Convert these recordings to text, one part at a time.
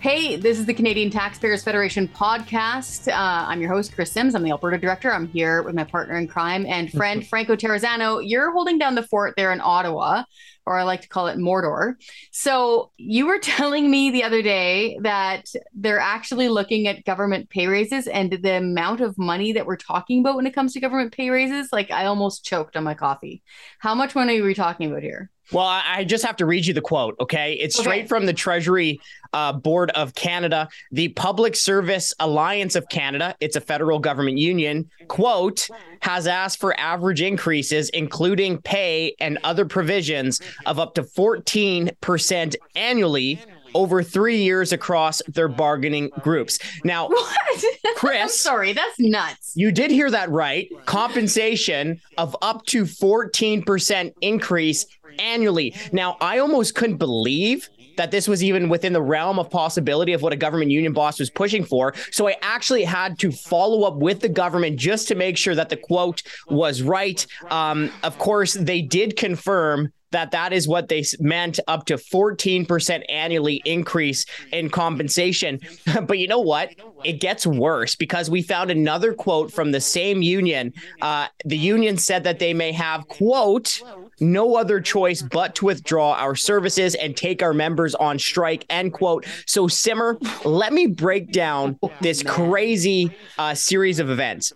Hey, this is the Canadian Taxpayers Federation podcast. Uh, I'm your host, Chris Sims. I'm the Alberta director. I'm here with my partner in crime and friend, Franco Terrazzano. You're holding down the fort there in Ottawa, or I like to call it Mordor. So you were telling me the other day that they're actually looking at government pay raises and the amount of money that we're talking about when it comes to government pay raises. Like I almost choked on my coffee. How much money are we talking about here? Well, I just have to read you the quote, okay? It's straight from the Treasury uh, Board of Canada, the Public Service Alliance of Canada. It's a federal government union. Quote has asked for average increases, including pay and other provisions, of up to 14% annually over three years across their bargaining groups. Now, what? Chris, sorry, that's nuts. You did hear that right. Compensation of up to 14% increase annually. Now, I almost couldn't believe that this was even within the realm of possibility of what a government union boss was pushing for. So I actually had to follow up with the government just to make sure that the quote was right. Um, of course, they did confirm that that is what they meant up to 14% annually increase in compensation. but you know what? It gets worse because we found another quote from the same union. Uh, the union said that they may have, quote, no other choice but to withdraw our services and take our members on strike, end quote. So, Simmer, let me break down this crazy uh, series of events.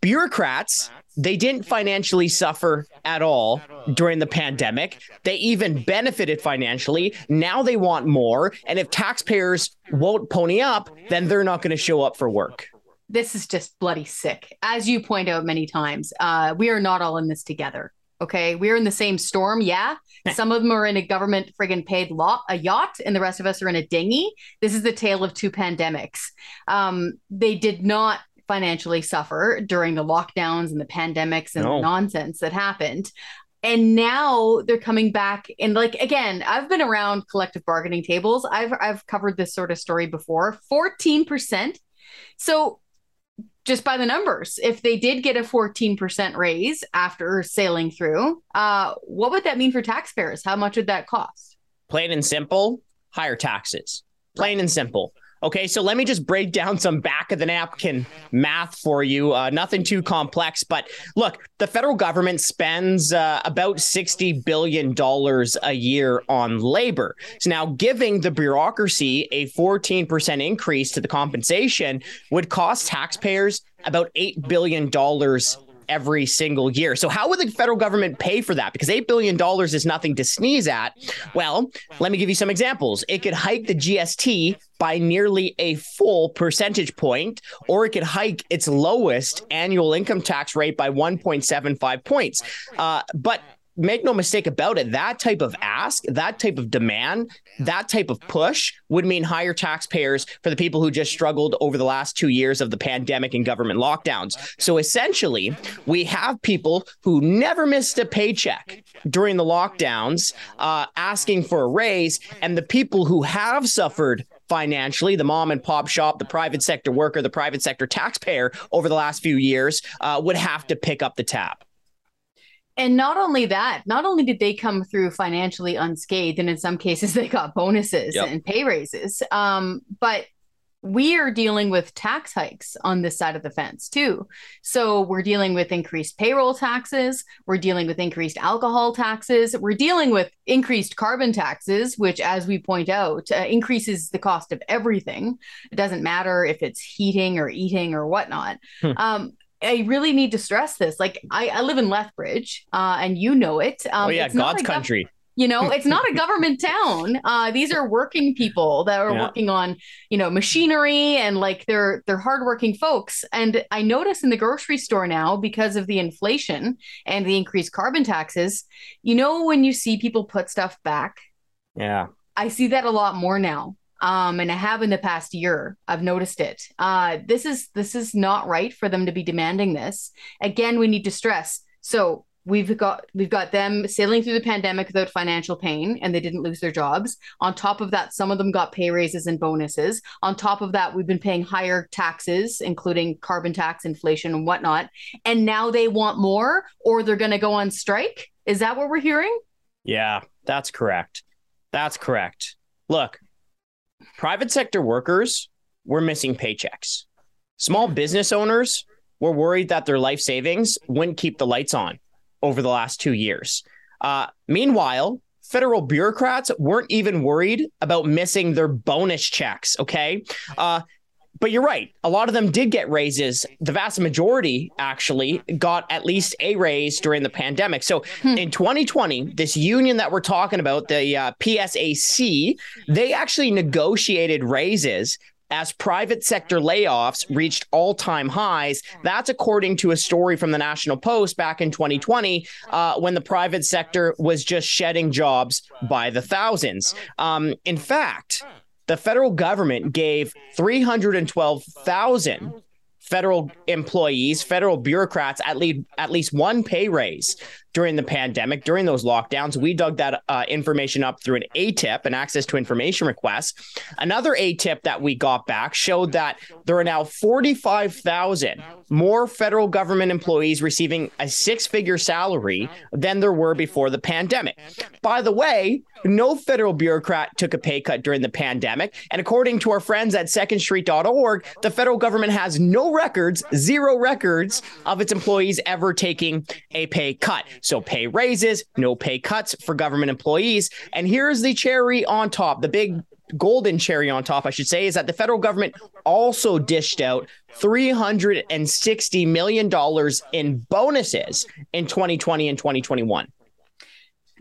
Bureaucrats they didn't financially suffer at all during the pandemic. They even benefited financially. Now they want more. And if taxpayers won't pony up, then they're not going to show up for work. This is just bloody sick. As you point out many times, uh, we are not all in this together. Okay. We're in the same storm. Yeah. Some of them are in a government friggin' paid lot, a yacht, and the rest of us are in a dinghy. This is the tale of two pandemics. Um, they did not financially suffer during the lockdowns and the pandemics and no. the nonsense that happened. And now they're coming back. And like again i've been around collective bargaining tables. I've i've covered this sort of story before. 14% so just by the numbers if they did get a 14% raise after sailing through uh what would that mean for taxpayers? How much would that cost? Plain and simple higher taxes. Plain right. and simple Okay, so let me just break down some back of the napkin math for you. Uh, nothing too complex, but look, the federal government spends uh, about $60 billion a year on labor. So now giving the bureaucracy a 14% increase to the compensation would cost taxpayers about $8 billion every single year. So, how would the federal government pay for that? Because $8 billion is nothing to sneeze at. Well, let me give you some examples. It could hike the GST by nearly a full percentage point, or it could hike its lowest annual income tax rate by 1.75 points. Uh, but make no mistake about it, that type of ask, that type of demand, that type of push would mean higher taxpayers for the people who just struggled over the last two years of the pandemic and government lockdowns. So essentially, we have people who never missed a paycheck during the lockdowns uh, asking for a raise, and the people who have suffered financially, the mom and pop shop, the private sector worker, the private sector taxpayer over the last few years uh, would have to pick up the tab. And not only that, not only did they come through financially unscathed, and in some cases they got bonuses yep. and pay raises, um, but we are dealing with tax hikes on this side of the fence too. So we're dealing with increased payroll taxes, we're dealing with increased alcohol taxes, we're dealing with increased carbon taxes, which, as we point out, uh, increases the cost of everything. It doesn't matter if it's heating or eating or whatnot. Hmm. Um, I really need to stress this. Like I, I live in Lethbridge, uh, and you know it. Um, oh yeah, God's country. You know, it's not a government town. Uh, these are working people that are yeah. working on, you know, machinery and like they're they're hardworking folks. And I notice in the grocery store now because of the inflation and the increased carbon taxes, you know, when you see people put stuff back. Yeah. I see that a lot more now um, and I have in the past year. I've noticed it. Uh, this is this is not right for them to be demanding this. Again, we need to stress. So we've got we've got them sailing through the pandemic without financial pain, and they didn't lose their jobs. On top of that, some of them got pay raises and bonuses. On top of that, we've been paying higher taxes, including carbon tax, inflation, and whatnot. And now they want more, or they're going to go on strike. Is that what we're hearing? Yeah, that's correct. That's correct. Look, private sector workers were missing paychecks. Small business owners were worried that their life savings wouldn't keep the lights on over the last two years. Uh, meanwhile, federal bureaucrats weren't even worried about missing their bonus checks. Okay. Uh, but you're right. A lot of them did get raises. The vast majority actually got at least a raise during the pandemic. So hmm. in 2020, this union that we're talking about, the uh, PSAC, they actually negotiated raises as private sector layoffs reached all time highs. That's according to a story from the National Post back in 2020 uh, when the private sector was just shedding jobs by the thousands. Um, in fact, the federal government gave 312,000 federal employees, federal bureaucrats at least at least one pay raise during the pandemic, during those lockdowns. We dug that uh, information up through an ATIP, an access to information request. Another ATIP that we got back showed that there are now 45,000 more federal government employees receiving a six figure salary than there were before the pandemic. By the way, no federal bureaucrat took a pay cut during the pandemic. And according to our friends at secondstreet.org, the federal government has no records, zero records of its employees ever taking a pay cut. So pay raises, no pay cuts for government employees. And here's the cherry on top, the big golden cherry on top, I should say, is that the federal government also dished out $360 million in bonuses in 2020 and 2021.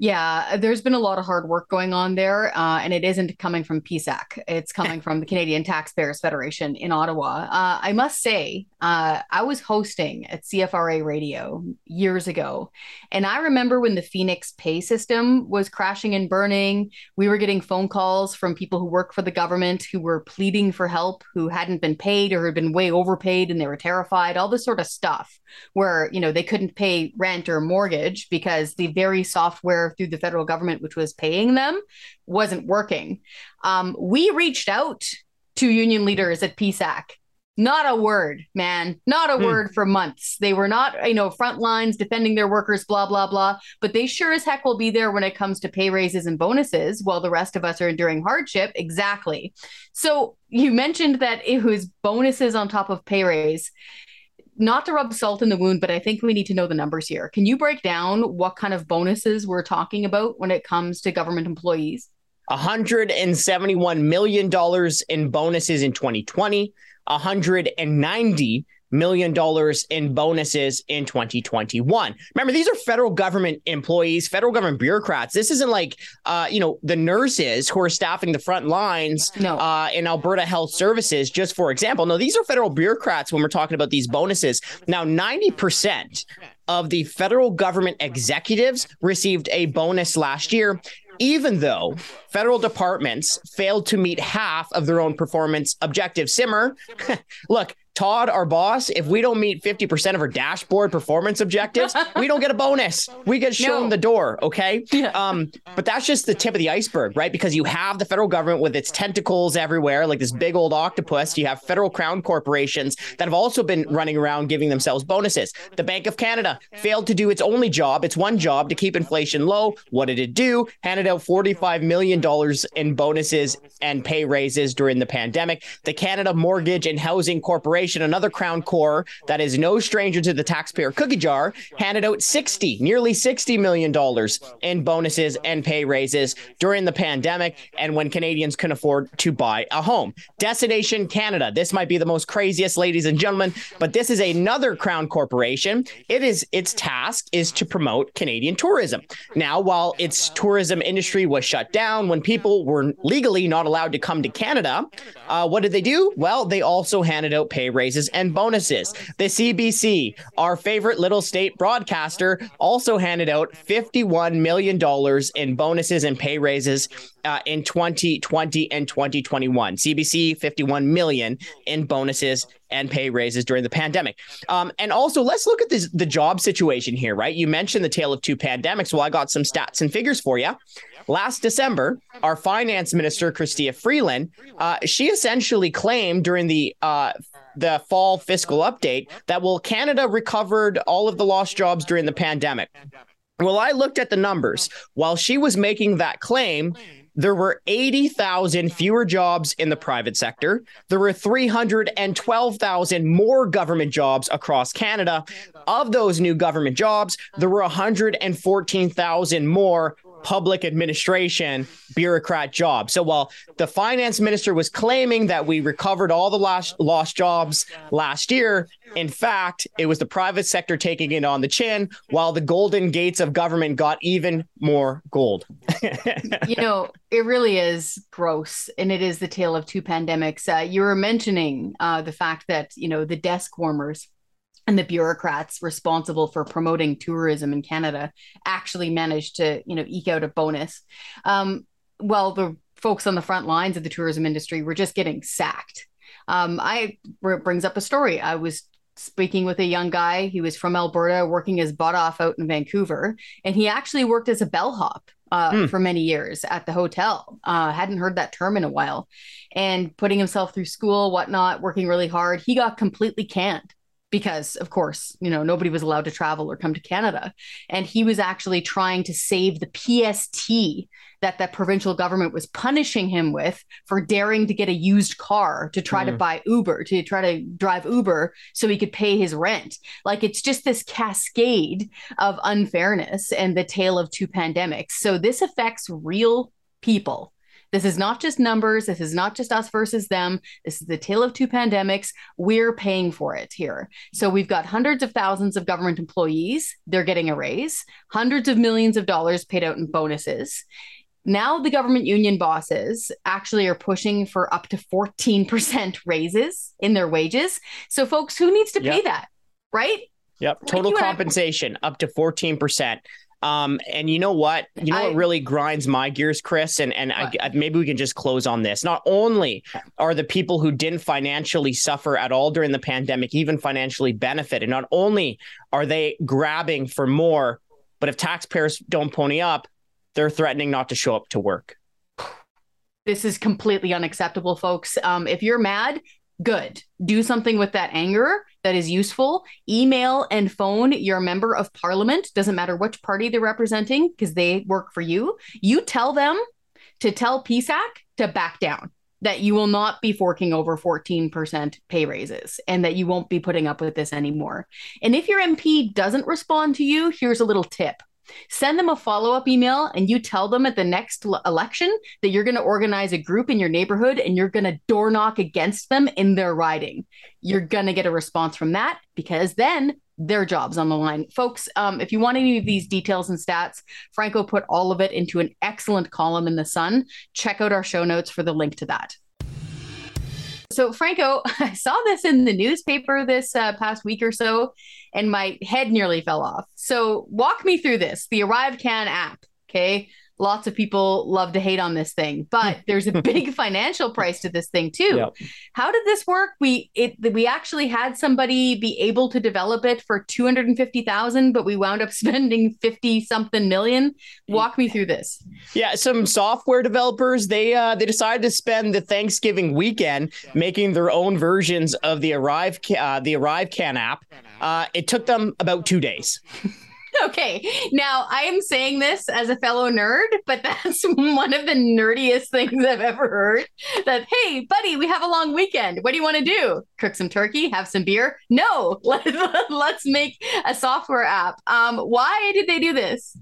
Yeah, there's been a lot of hard work going on there, uh, and it isn't coming from PSAC. It's coming from the Canadian Taxpayers Federation in Ottawa. Uh, I must say, uh, I was hosting at CFRA Radio years ago, and I remember when the Phoenix pay system was crashing and burning. We were getting phone calls from people who work for the government who were pleading for help, who hadn't been paid or had been way overpaid, and they were terrified. All this sort of stuff, where you know they couldn't pay rent or mortgage because the very software through the federal government, which was paying them, wasn't working. Um, we reached out to union leaders at PSAC. Not a word, man. Not a hmm. word for months. They were not, you know, front lines defending their workers, blah, blah, blah. But they sure as heck will be there when it comes to pay raises and bonuses while the rest of us are enduring hardship. Exactly. So you mentioned that it was bonuses on top of pay raise not to rub salt in the wound, but I think we need to know the numbers here. Can you break down what kind of bonuses we're talking about when it comes to government employees? $171 million in bonuses in 2020, 190 million dollars in bonuses in 2021. Remember, these are federal government employees, federal government bureaucrats. This isn't like, uh, you know, the nurses who are staffing the front lines no. uh, in Alberta Health Services, just for example. No, these are federal bureaucrats when we're talking about these bonuses. Now, 90% of the federal government executives received a bonus last year even though federal departments failed to meet half of their own performance objectives. Simmer, look, Todd, our boss, if we don't meet 50% of our dashboard performance objectives, we don't get a bonus. We get shown no. the door. Okay. Yeah. Um, but that's just the tip of the iceberg, right? Because you have the federal government with its tentacles everywhere, like this big old octopus. You have federal crown corporations that have also been running around giving themselves bonuses. The Bank of Canada failed to do its only job, its one job to keep inflation low. What did it do? Handed out $45 million in bonuses and pay raises during the pandemic. The Canada Mortgage and Housing Corporation another Crown Corp that is no stranger to the taxpayer cookie jar, handed out 60, nearly $60 million in bonuses and pay raises during the pandemic and when Canadians can afford to buy a home. Destination Canada. This might be the most craziest, ladies and gentlemen, but this is another Crown Corporation. It is its task is to promote Canadian tourism. Now, while its tourism industry was shut down when people were legally not allowed to come to Canada, uh, what did they do? Well, they also handed out pay raises and bonuses. The CBC, our favorite little state broadcaster, also handed out $51 million in bonuses and pay raises uh, in 2020 and 2021. CBC 51 million in bonuses and pay raises during the pandemic. Um, and also, let's look at this, the job situation here, right? You mentioned the tale of two pandemics. Well, I got some stats and figures for you. Last December, our finance minister, Chrystia Freeland, uh, she essentially claimed during the uh, the fall fiscal update that well, Canada recovered all of the lost jobs during the pandemic. Well, I looked at the numbers. While she was making that claim, there were 80,000 fewer jobs in the private sector. There were 312,000 more government jobs across Canada. Of those new government jobs, there were 114,000 more public administration bureaucrat jobs. So while the finance minister was claiming that we recovered all the lost, lost jobs last year, in fact, it was the private sector taking it on the chin while the golden gates of government got even more gold. you know, it really is gross. And it is the tale of two pandemics. Uh, you were mentioning uh, the fact that, you know, the desk warmers and the bureaucrats responsible for promoting tourism in Canada actually managed to, you know, eke out a bonus. Um, well, the folks on the front lines of the tourism industry were just getting sacked. Um, I brings up a story. I was speaking with a young guy. He was from Alberta, working his butt off out in Vancouver, and he actually worked as a bellhop uh, hmm. for many years at the hotel. Uh, hadn't heard that term in a while, and putting himself through school, whatnot, working really hard. He got completely canned because of course you know nobody was allowed to travel or come to canada. And he was actually trying to save the pst that the provincial government was punishing him with for daring to get a used car to try mm. to buy uber to try to drive uber so he could pay his rent. Like it's just this cascade of unfairness and the tale of two pandemics. So this affects real people this is not just numbers. This is not just us versus them. This is the tale of two pandemics. We're paying for it here. So we've got hundreds of thousands of government employees. They're getting a raise, hundreds of millions of dollars paid out in bonuses. Now the government union bosses actually are pushing for up to 14% raises in their wages. So folks, who needs to pay yep. that? Right? Yep. Total compensation up to 14%. Um, and you know what? You know I, what really grinds my gears, Chris, and and I, I, maybe we can just close on this. Not only are the people who didn't financially suffer at all during the pandemic even financially benefited, not only are they grabbing for more, but if taxpayers don't pony up, they're threatening not to show up to work. This is completely unacceptable, folks. Um, if you're mad, good. Do something with that anger that is useful. Email and phone your member of parliament, doesn't matter which party they're representing, because they work for you. You tell them to tell PSAC to back down, that you will not be forking over 14% pay raises and that you won't be putting up with this anymore. And if your MP doesn't respond to you, here's a little tip Send them a follow up email and you tell them at the next election that you're going to organize a group in your neighborhood and you're going to door knock against them in their riding. You're going to get a response from that because then their jobs on the line. Folks, um, if you want any of these details and stats, Franco put all of it into an excellent column in The Sun. Check out our show notes for the link to that. So, Franco, I saw this in the newspaper this uh, past week or so, and my head nearly fell off. So, walk me through this the ArriveCan app. Okay lots of people love to hate on this thing but there's a big financial price to this thing too. Yep. how did this work? We it we actually had somebody be able to develop it for 250,000 but we wound up spending 50 something million. Walk me through this. Yeah some software developers they uh they decided to spend the Thanksgiving weekend making their own versions of the arrive uh, the ArriveCan app. Uh it took them about 2 days okay. Now, I am saying this as a fellow nerd, but that's one of the nerdiest things I've ever heard. That, hey, buddy, we have a long weekend. What do you want to do? Cook some turkey, have some beer? No, let, us make a software app. Um, why did they do this?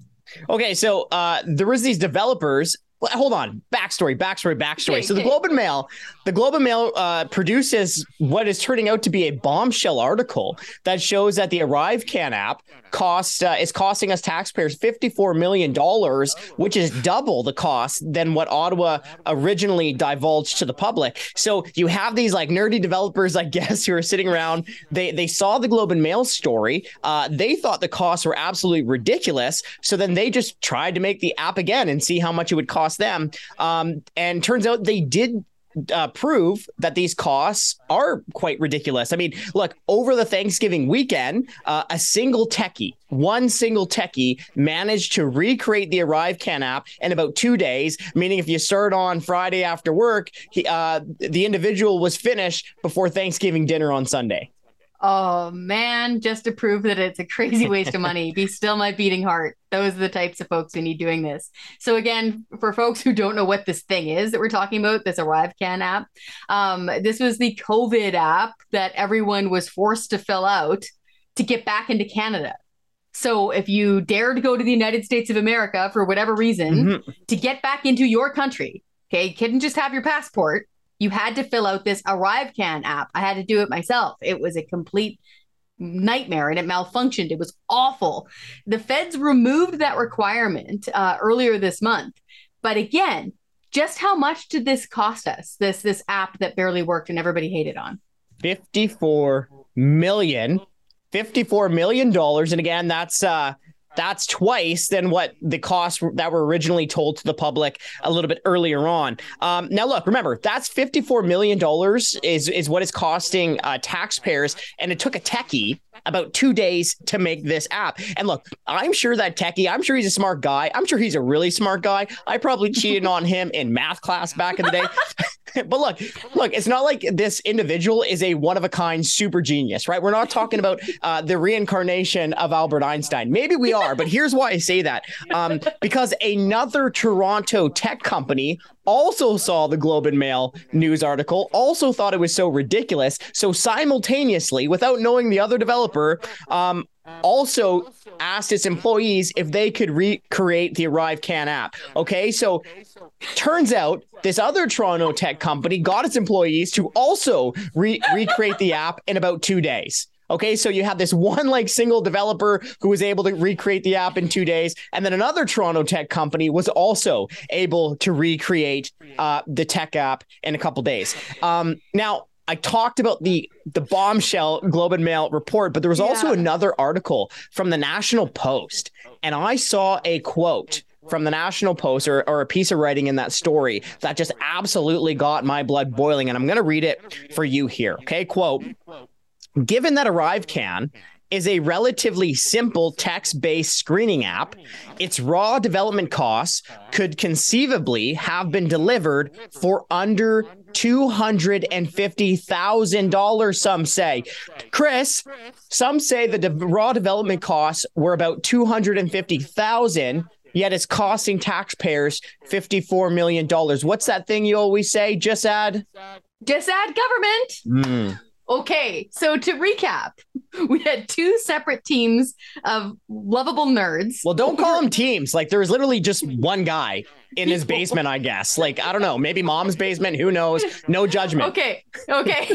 Okay, so uh, there was these developers hold on backstory backstory backstory so the globe and mail the globe and mail uh, produces what is turning out to be a bombshell article that shows that the ArriveCan app cost uh, is costing us taxpayers 54 million dollars which is double the cost than what ottawa originally divulged to the public. So you have these like nerdy developers i guess who are sitting around. They they saw the globe and mail story. Uh, they thought the costs were absolutely ridiculous. So then they just tried to make the app again and see how much it would cost them. Um, and turns out they did uh, prove that these costs are quite ridiculous. I mean, look, over the Thanksgiving weekend, uh, a single techie, one single techie, managed to recreate the ArriveCan app in about two days. Meaning, if you start on Friday after work, he, uh, the individual was finished before Thanksgiving dinner on Sunday. Oh man, just to prove that it's a crazy waste of money. Be still my beating heart. Those are the types of folks who need doing this. So again, for folks who don't know what this thing is that we're talking about, this ArriveCan app, um, this was the COVID app that everyone was forced to fill out to get back into Canada. So if you dare to go to the United States of America for whatever reason mm-hmm. to get back into your country, okay, you couldn't just have your passport you had to fill out this arrive can app. I had to do it myself. It was a complete nightmare and it malfunctioned. It was awful. The feds removed that requirement uh, earlier this month. But again, just how much did this cost us? This this app that barely worked and everybody hated on. 54 million 54 million dollars and again that's uh that's twice than what the costs that were originally told to the public a little bit earlier on. Um, now, look, remember that's fifty-four million dollars is is what it's costing uh, taxpayers, and it took a techie about two days to make this app. And look, I'm sure that techie, I'm sure he's a smart guy. I'm sure he's a really smart guy. I probably cheated on him in math class back in the day. but look, look, it's not like this individual is a one of a kind super genius, right? We're not talking about uh, the reincarnation of Albert Einstein. Maybe we are, but here's why I say that. Um, because another Toronto tech company also saw the Globe and Mail news article, also thought it was so ridiculous. So simultaneously, without knowing the other developer, um, also asked its employees if they could recreate the Arrive Can app. Okay, so turns out this other Toronto tech company got its employees to also re- recreate the app in about two days. Okay, so you have this one like single developer who was able to recreate the app in two days, and then another Toronto tech company was also able to recreate uh, the tech app in a couple days. Um, now, I talked about the the bombshell Globe and Mail report, but there was yeah. also another article from the National Post, and I saw a quote from the National Post or, or a piece of writing in that story that just absolutely got my blood boiling, and I'm going to read it for you here. Okay, quote. Given that ArriveCan is a relatively simple text based screening app, its raw development costs could conceivably have been delivered for under $250,000, some say. Chris, some say the de- raw development costs were about 250000 yet it's costing taxpayers $54 million. What's that thing you always say? Just add? Just add government. Mm. Okay, so to recap, we had two separate teams of lovable nerds. Well, don't call them teams. Like there was literally just one guy in his basement, I guess. Like I don't know, maybe mom's basement. Who knows? No judgment. Okay, okay,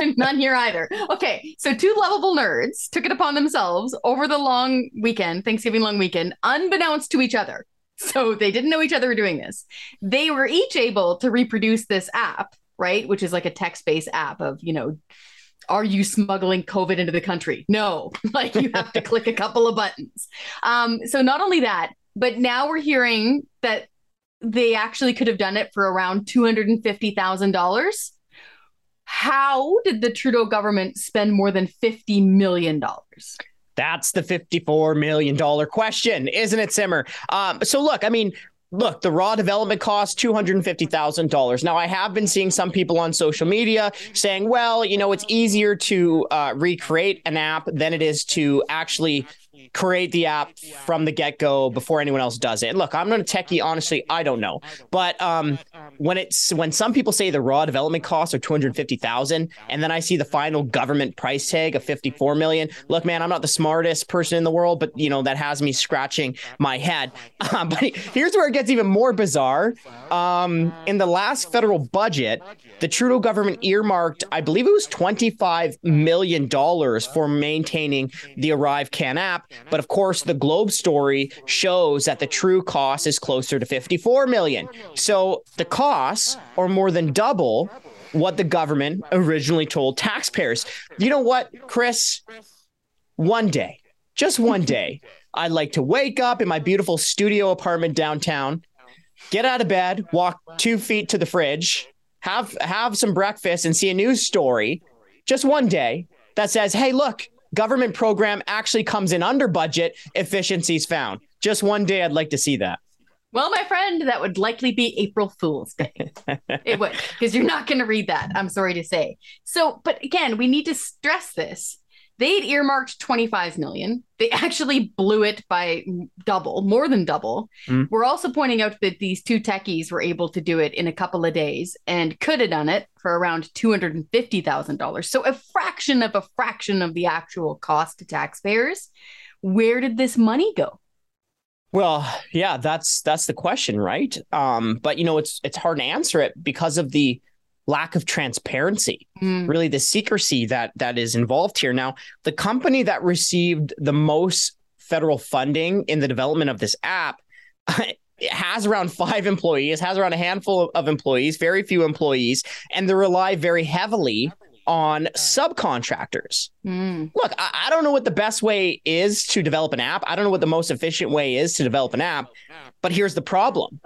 none here either. Okay, so two lovable nerds took it upon themselves over the long weekend, Thanksgiving long weekend, unbeknownst to each other. So they didn't know each other were doing this. They were each able to reproduce this app right? Which is like a text based app of, you know, are you smuggling COVID into the country? No, like you have to click a couple of buttons. Um, so not only that, but now we're hearing that they actually could have done it for around $250,000. How did the Trudeau government spend more than $50 million? That's the $54 million question, isn't it, Simmer? Um, so, look, I mean, look, the raw development cost $250,000. Now, I have been seeing some people on social media saying, well, you know, it's easier to uh, recreate an app than it is to actually create the app from the get go before anyone else does it. Look, I'm not a techie, honestly, I don't know. But um, when it's when some people say the raw development costs are 250,000 and then I see the final government price tag of 54 million. Look, man, I'm not the smartest person in the world, but you know, that has me scratching my head. Um, but here's where it gets even more bizarre. Um, in the last federal budget, the Trudeau government earmarked, I believe it was $25 million for maintaining the Arrive Can app. But of course, the Globe story shows that the true cost is closer to 54 million. So the costs are more than double what the government originally told taxpayers. You know what, Chris? One day, just one day, I'd like to wake up in my beautiful studio apartment downtown, get out of bed, walk two feet to the fridge, have have some breakfast, and see a news story just one day that says, "Hey, look, government program actually comes in under budget, efficiencies found. Just one day, I'd like to see that. Well, my friend, that would likely be April Fool's Day. it would, because you're not going to read that. I'm sorry to say. So, but again, we need to stress this. They'd earmarked 25 million. They actually blew it by double, more than double. Mm. We're also pointing out that these two techies were able to do it in a couple of days and could have done it for around $250,000. So a fraction of a fraction of the actual cost to taxpayers. Where did this money go? Well, yeah, that's that's the question, right? Um, but you know, it's it's hard to answer it because of the lack of transparency, mm. really the secrecy that that is involved here. Now, the company that received the most federal funding in the development of this app has around five employees, has around a handful of employees, very few employees, and they rely very heavily on subcontractors. Mm. Look, I, I, don't know what the best way is to develop an app. I don't know what the most efficient way is to develop an app. But here's the problem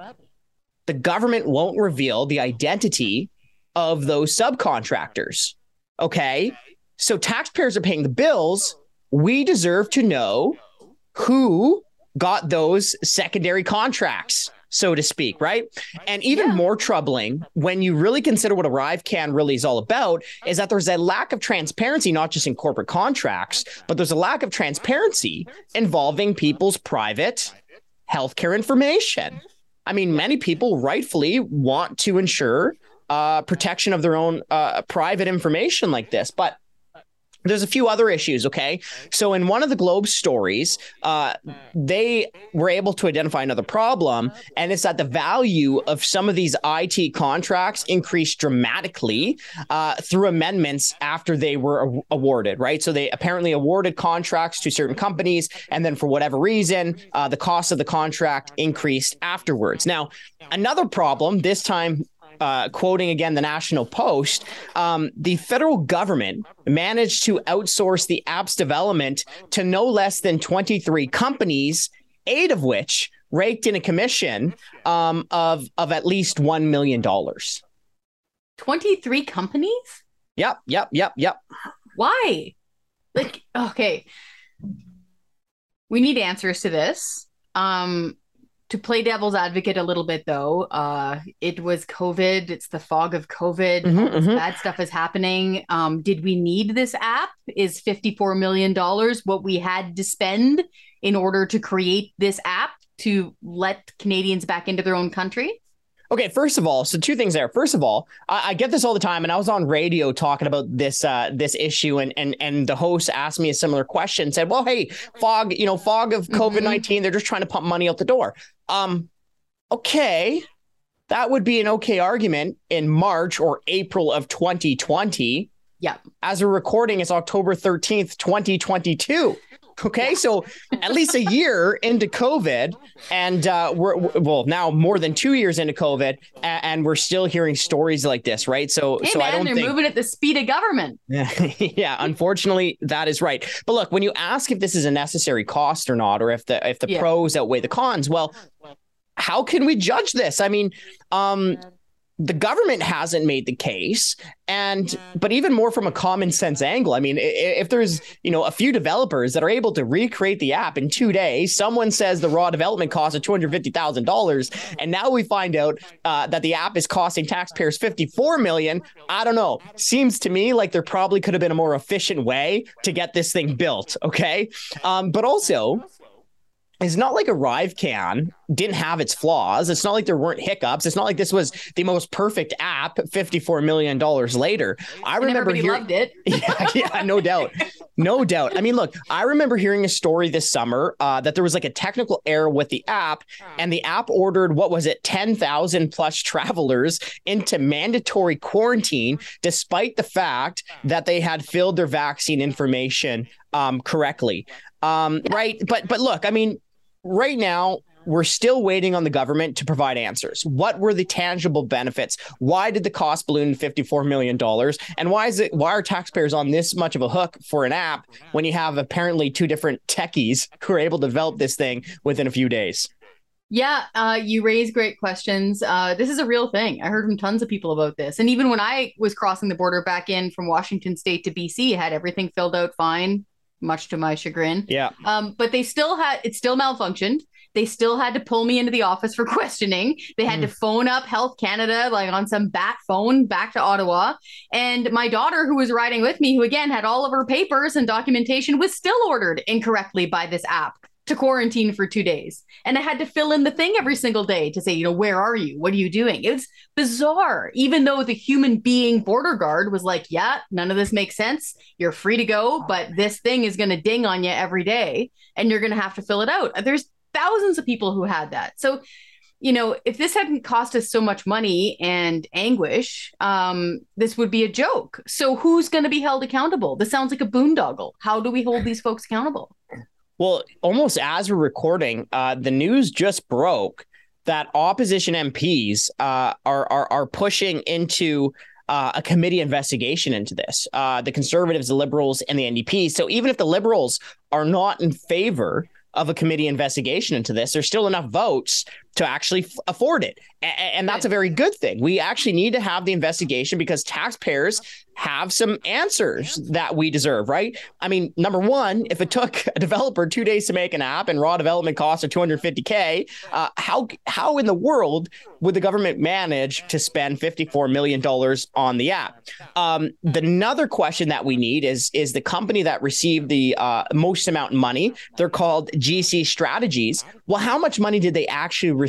the government won't reveal the identity of those subcontractors. Okay. So taxpayers are paying the bills. We deserve to know who got those secondary contracts so to speak, right? And even yeah. more troubling when you really consider what ArriveCAN really is all about is that there's a lack of transparency, not just in corporate contracts, but there's a lack of transparency involving people's private healthcare information. I mean, many people rightfully want to ensure uh, protection of their own uh, private information like this, but there's a few other issues, okay? So in one of the Globe stories, uh, they were able to identify another problem, and it's that the value of some of these IT contracts increased dramatically uh, through amendments after they were awarded, right? So they apparently awarded contracts to certain companies, and then for whatever reason, uh, the cost of the contract increased afterwards. Now, another problem, this time uh, quoting again the National Post, um, the federal government managed to outsource the app's development to no less than 23 companies, eight of which raked in a commission um, of of at least one million dollars. 23 companies? Yep, yep, yep, yep. Why? Like, okay. We need answers to this. Um, to play devil's advocate a little bit though uh it was covid. It's the fog of covid. Mm-hmm, mm-hmm. bad stuff is happening. Um did we need this app? Is 54 million dollars what we had to spend in order to create this app to let canadians back into their own country Okay, first of all, so two things there. First of all, I, I, get this all the time, and I was on radio talking about this uh, this issue, and and and the host asked me a similar question. Said, "Well, hey, fog, you know, fog of mm-hmm. COVID 19 they're just trying to pump money out the door." Um, okay, that would be an okay argument in March or April of 2020. Yeah. As a recording, it's October 13th, 2022. Okay, so at least a year into COVID, and uh, we're, well now more than two years into COVID, and, and we're still hearing stories like this, right? So, hey so man, I don't they're think... moving at the speed of government. yeah, unfortunately, that is right. But look, when you ask if this is a necessary cost or not, or if the if the yeah. pros outweigh the cons, well, how can we judge this? I mean, um, the government hasn't made the case and but even more from a common sense angle. I mean if there's you know a few developers that are able to recreate the app in two days someone says the raw development cost of $250000 and now we find out uh, that the app is costing taxpayers $54 million i don't know. Seems to me like there probably could have been a more efficient way to get this thing built okay? Um, but also it's not like ArriveCAN didn't have its flaws. It's not like there weren't hiccups. It's not like this was the most perfect app $54 million later. I remember hearing it. yeah, yeah, no doubt. No doubt. I mean, look, I remember hearing a story this summer uh, that there was like a technical error with the app, and the app ordered what was it, 10,000 plus travelers into mandatory quarantine, despite the fact that they had filled their vaccine information um, correctly. Um, right. But but look, I mean, right now, we're still waiting on the government to provide answers. What were the tangible benefits? Why did the cost balloon $54 million? And why is it why are taxpayers on this much of a hook for an app when you have apparently two different techies who are able to develop this thing within a few days? Yeah, uh, you raise great questions. Uh, this is a real thing. I heard from tons of people about this. And even when I was crossing the border back in from Washington State to BC, had everything filled out fine, much to my chagrin. Yeah. Um, but they still had it still malfunctioned. They still had to pull me into the office for questioning. They had mm. to phone up Health Canada, like on some bat phone back to Ottawa. And my daughter, who was riding with me, who again had all of her papers and documentation, was still ordered incorrectly by this app to quarantine for two days. And I had to fill in the thing every single day to say, you know, where are you? What are you doing? It was bizarre, even though the human being border guard was like, yeah, none of this makes sense. You're free to go, but this thing is going to ding on you every day and you're going to have to fill it out. There's thousands of people who had that. So, you know, if this hadn't cost us so much money and anguish, um, this would be a joke. So, who's going to be held accountable? This sounds like a boondoggle. How do we hold these folks accountable? Well, almost as we're recording, uh, the news just broke that opposition MPs uh, are, are are pushing into uh, a committee investigation into this. Uh, the Conservatives, the Liberals, and the NDP. So even if the Liberals are not in favor of a committee investigation into this, there's still enough votes to actually afford it. And that's a very good thing. We actually need to have the investigation because taxpayers have some answers that we deserve, right? I mean, number one, if it took a developer two days to make an app and raw development costs are 250K, uh, how, how in the world would the government manage to spend $54 million on the app? Um, the another question that we need is, is the company that received the uh, most amount of money, they're called GC Strategies. Well, how much money did they actually receive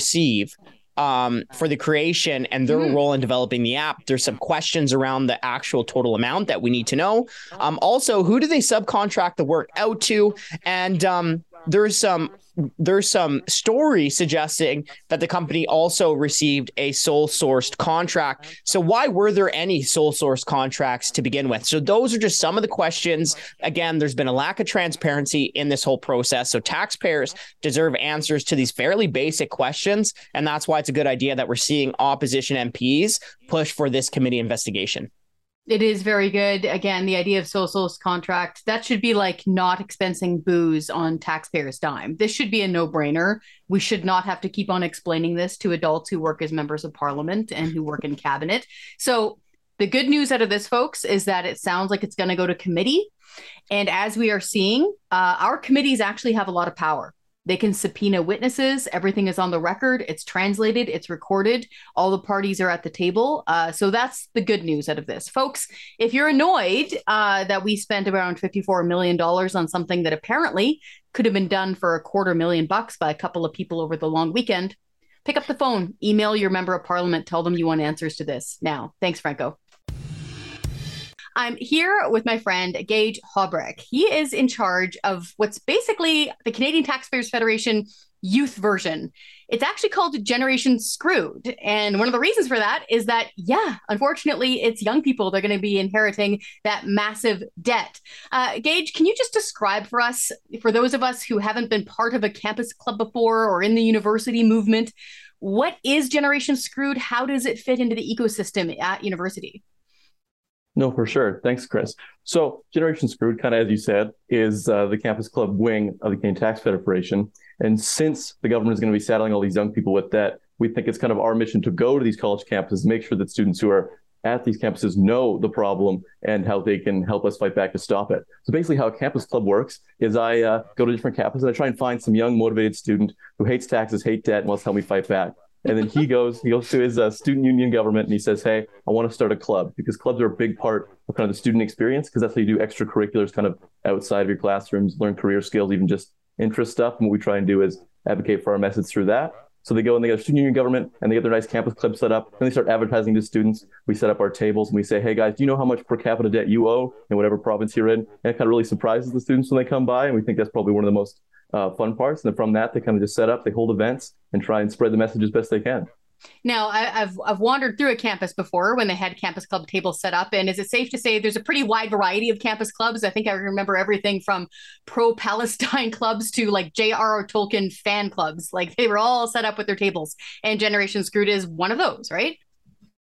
um, for the creation and their mm. role in developing the app. There's some questions around the actual total amount that we need to know. Um, also, who do they subcontract the work out to? And um, there's some there's some story suggesting that the company also received a sole sourced contract. So why were there any sole source contracts to begin with? So those are just some of the questions. Again, there's been a lack of transparency in this whole process. So taxpayers deserve answers to these fairly basic questions. And that's why it's a good idea that we're seeing opposition MPs push for this committee investigation. It is very good. Again, the idea of social contract that should be like not expensing booze on taxpayers' dime. This should be a no-brainer. We should not have to keep on explaining this to adults who work as members of parliament and who work in cabinet. So the good news out of this, folks, is that it sounds like it's going to go to committee. And as we are seeing, uh, our committees actually have a lot of power. They can subpoena witnesses. Everything is on the record. It's translated. It's recorded. All the parties are at the table. Uh, so that's the good news out of this, folks. If you're annoyed uh, that we spent around fifty-four million dollars on something that apparently could have been done for a quarter million bucks by a couple of people over the long weekend, pick up the phone, email your member of parliament, tell them you want answers to this now. Thanks, Franco. I'm here with my friend Gage Haubrich. He is in charge of what's basically the Canadian Taxpayers Federation youth version. It's actually called Generation Screwed. And one of the reasons for that is that, yeah, unfortunately, it's young people. They're going to be inheriting that massive debt. Uh, Gage, can you just describe for us, for those of us who haven't been part of a campus club before or in the university movement, what is Generation Screwed? How does it fit into the ecosystem at university? No, for sure. Thanks, Chris. So, Generation Screwed, kind of as you said, is uh, the campus club wing of the Canadian Tax Federation. And since the government is going to be saddling all these young people with debt, we think it's kind of our mission to go to these college campuses, make sure that students who are at these campuses know the problem and how they can help us fight back to stop it. So basically, how a campus club works is I uh, go to different campuses and I try and find some young, motivated student who hates taxes, hate debt, and wants to help me fight back. And then he goes, he goes to his uh, student union government and he says, "Hey, I want to start a club because clubs are a big part of kind of the student experience because that's how you do extracurriculars, kind of outside of your classrooms, learn career skills, even just interest stuff. And what we try and do is advocate for our message through that. So they go and they get a student union government and they get their nice campus club set up. And they start advertising to students. We set up our tables and we say, hey guys, do you know how much per capita debt you owe in whatever province you're in? And it kind of really surprises the students when they come by. And we think that's probably one of the most uh, fun parts. And then from that, they kind of just set up, they hold events and try and spread the message as best they can. Now, I, have I've wandered through a campus before when they had campus club tables set up, and is it safe to say there's a pretty wide variety of campus clubs? I think I remember everything from pro Palestine clubs to like J.R.R. Tolkien fan clubs. Like they were all set up with their tables, and Generation Screwed is one of those, right?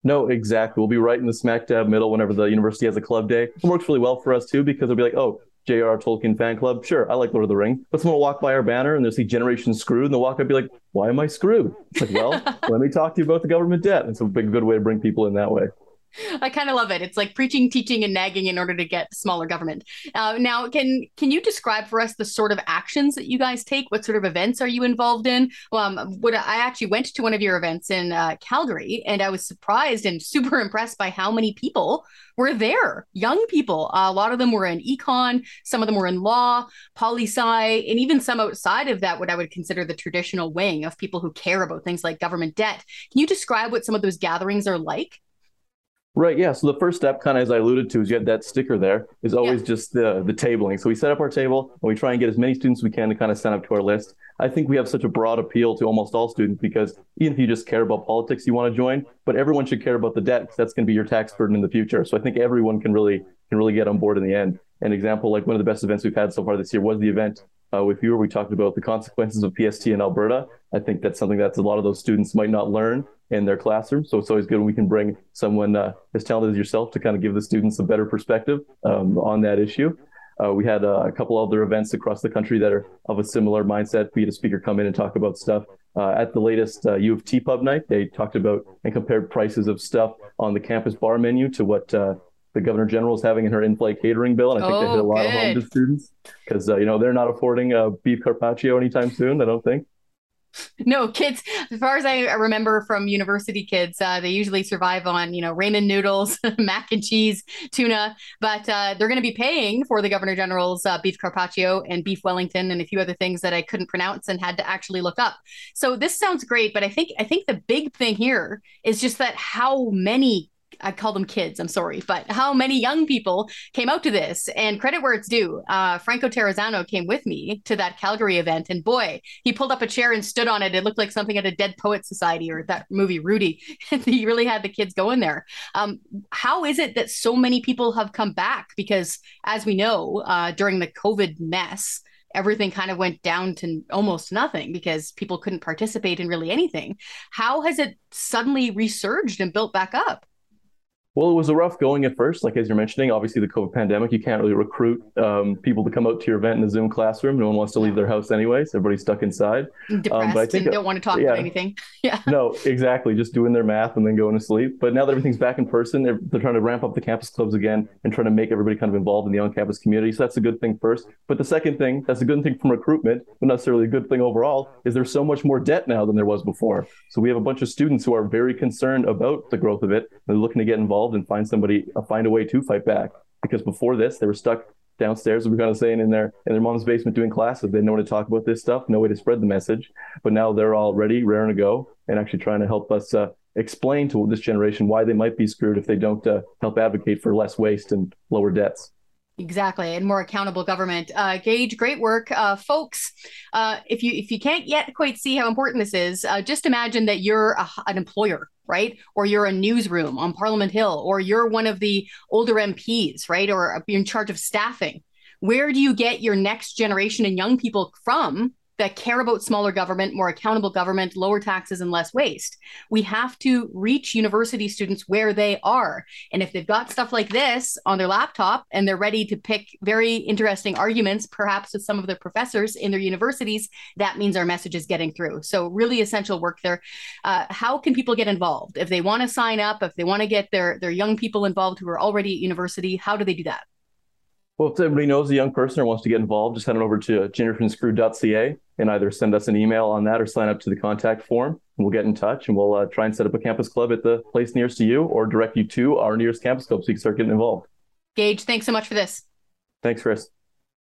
No, exactly. We'll be right in the smack dab middle whenever the university has a club day. It works really well for us too because it'll be like, oh, J.R.R. Tolkien fan club. Sure, I like Lord of the Ring. But someone will walk by our banner and they'll see Generation Screwed, and they'll walk up and be like, "Why am I screwed?" It's like, well, let me talk to you about the government debt. It's a big, good way to bring people in that way. I kind of love it. It's like preaching, teaching, and nagging in order to get smaller government. Uh, now, can can you describe for us the sort of actions that you guys take? What sort of events are you involved in? Um, what I actually went to one of your events in uh, Calgary, and I was surprised and super impressed by how many people were there. Young people. Uh, a lot of them were in econ. Some of them were in law, poli sci, and even some outside of that. What I would consider the traditional wing of people who care about things like government debt. Can you describe what some of those gatherings are like? Right. Yeah. So the first step, kind of as I alluded to, is you get that sticker there is always yeah. just the the tabling. So we set up our table and we try and get as many students as we can to kind of sign up to our list. I think we have such a broad appeal to almost all students because even if you just care about politics, you want to join, but everyone should care about the debt because that's going to be your tax burden in the future. So I think everyone can really can really get on board in the end. An example, like one of the best events we've had so far this year was the event uh, with you we talked about the consequences of PST in Alberta. I think that's something that a lot of those students might not learn in their classroom. So it's always good when we can bring someone uh, as talented as yourself to kind of give the students a better perspective um, on that issue. Uh, we had uh, a couple other events across the country that are of a similar mindset. We had a speaker come in and talk about stuff. Uh, at the latest uh, U of T pub night, they talked about and compared prices of stuff on the campus bar menu to what uh, the governor general is having in her in-flight catering bill, and I think oh, they hit a lot good. of home to students because uh, you know they're not affording beef carpaccio anytime soon. I don't think. no kids as far as i remember from university kids uh, they usually survive on you know ramen noodles mac and cheese tuna but uh, they're going to be paying for the governor general's uh, beef carpaccio and beef wellington and a few other things that i couldn't pronounce and had to actually look up so this sounds great but i think i think the big thing here is just that how many I call them kids, I'm sorry, but how many young people came out to this? And credit where it's due. Uh, Franco Terrazzano came with me to that Calgary event, and boy, he pulled up a chair and stood on it. It looked like something at a Dead Poet Society or that movie Rudy. he really had the kids going there. Um, how is it that so many people have come back? Because as we know, uh, during the COVID mess, everything kind of went down to almost nothing because people couldn't participate in really anything. How has it suddenly resurged and built back up? Well, it was a rough going at first, like as you're mentioning. Obviously, the COVID pandemic, you can't really recruit um, people to come out to your event in a Zoom classroom. No one wants to leave their house anyways. Everybody's stuck inside. Depressed um, but I think, and don't want to talk yeah, about anything. Yeah. No, exactly. Just doing their math and then going to sleep. But now that everything's back in person, they're, they're trying to ramp up the campus clubs again and trying to make everybody kind of involved in the on-campus community. So that's a good thing first. But the second thing, that's a good thing from recruitment, but not necessarily a good thing overall, is there's so much more debt now than there was before. So we have a bunch of students who are very concerned about the growth of it. They're looking to get involved and find somebody uh, find a way to fight back. Because before this, they were stuck downstairs, we were kind of saying in their in their mom's basement doing classes. They didn't know to talk about this stuff, no way to spread the message. But now they're all ready, raring to go, and actually trying to help us uh, explain to this generation why they might be screwed if they don't uh, help advocate for less waste and lower debts. Exactly, and more accountable government. Uh, Gage, great work, uh, folks. Uh, if you if you can't yet quite see how important this is, uh, just imagine that you're a, an employer, right? Or you're a newsroom on Parliament Hill, or you're one of the older MPs, right? Or you're in charge of staffing. Where do you get your next generation and young people from that care about smaller government, more accountable government, lower taxes, and less waste. We have to reach university students where they are. And if they've got stuff like this on their laptop and they're ready to pick very interesting arguments, perhaps with some of their professors in their universities, that means our message is getting through. So, really essential work there. Uh, how can people get involved? If they want to sign up, if they want to get their, their young people involved who are already at university, how do they do that? Well, if anybody knows a young person or wants to get involved, just head on over to generationscrewed.ca and either send us an email on that or sign up to the contact form. And we'll get in touch and we'll uh, try and set up a campus club at the place nearest to you or direct you to our nearest campus club so you can start getting involved. Gage, thanks so much for this. Thanks, Chris.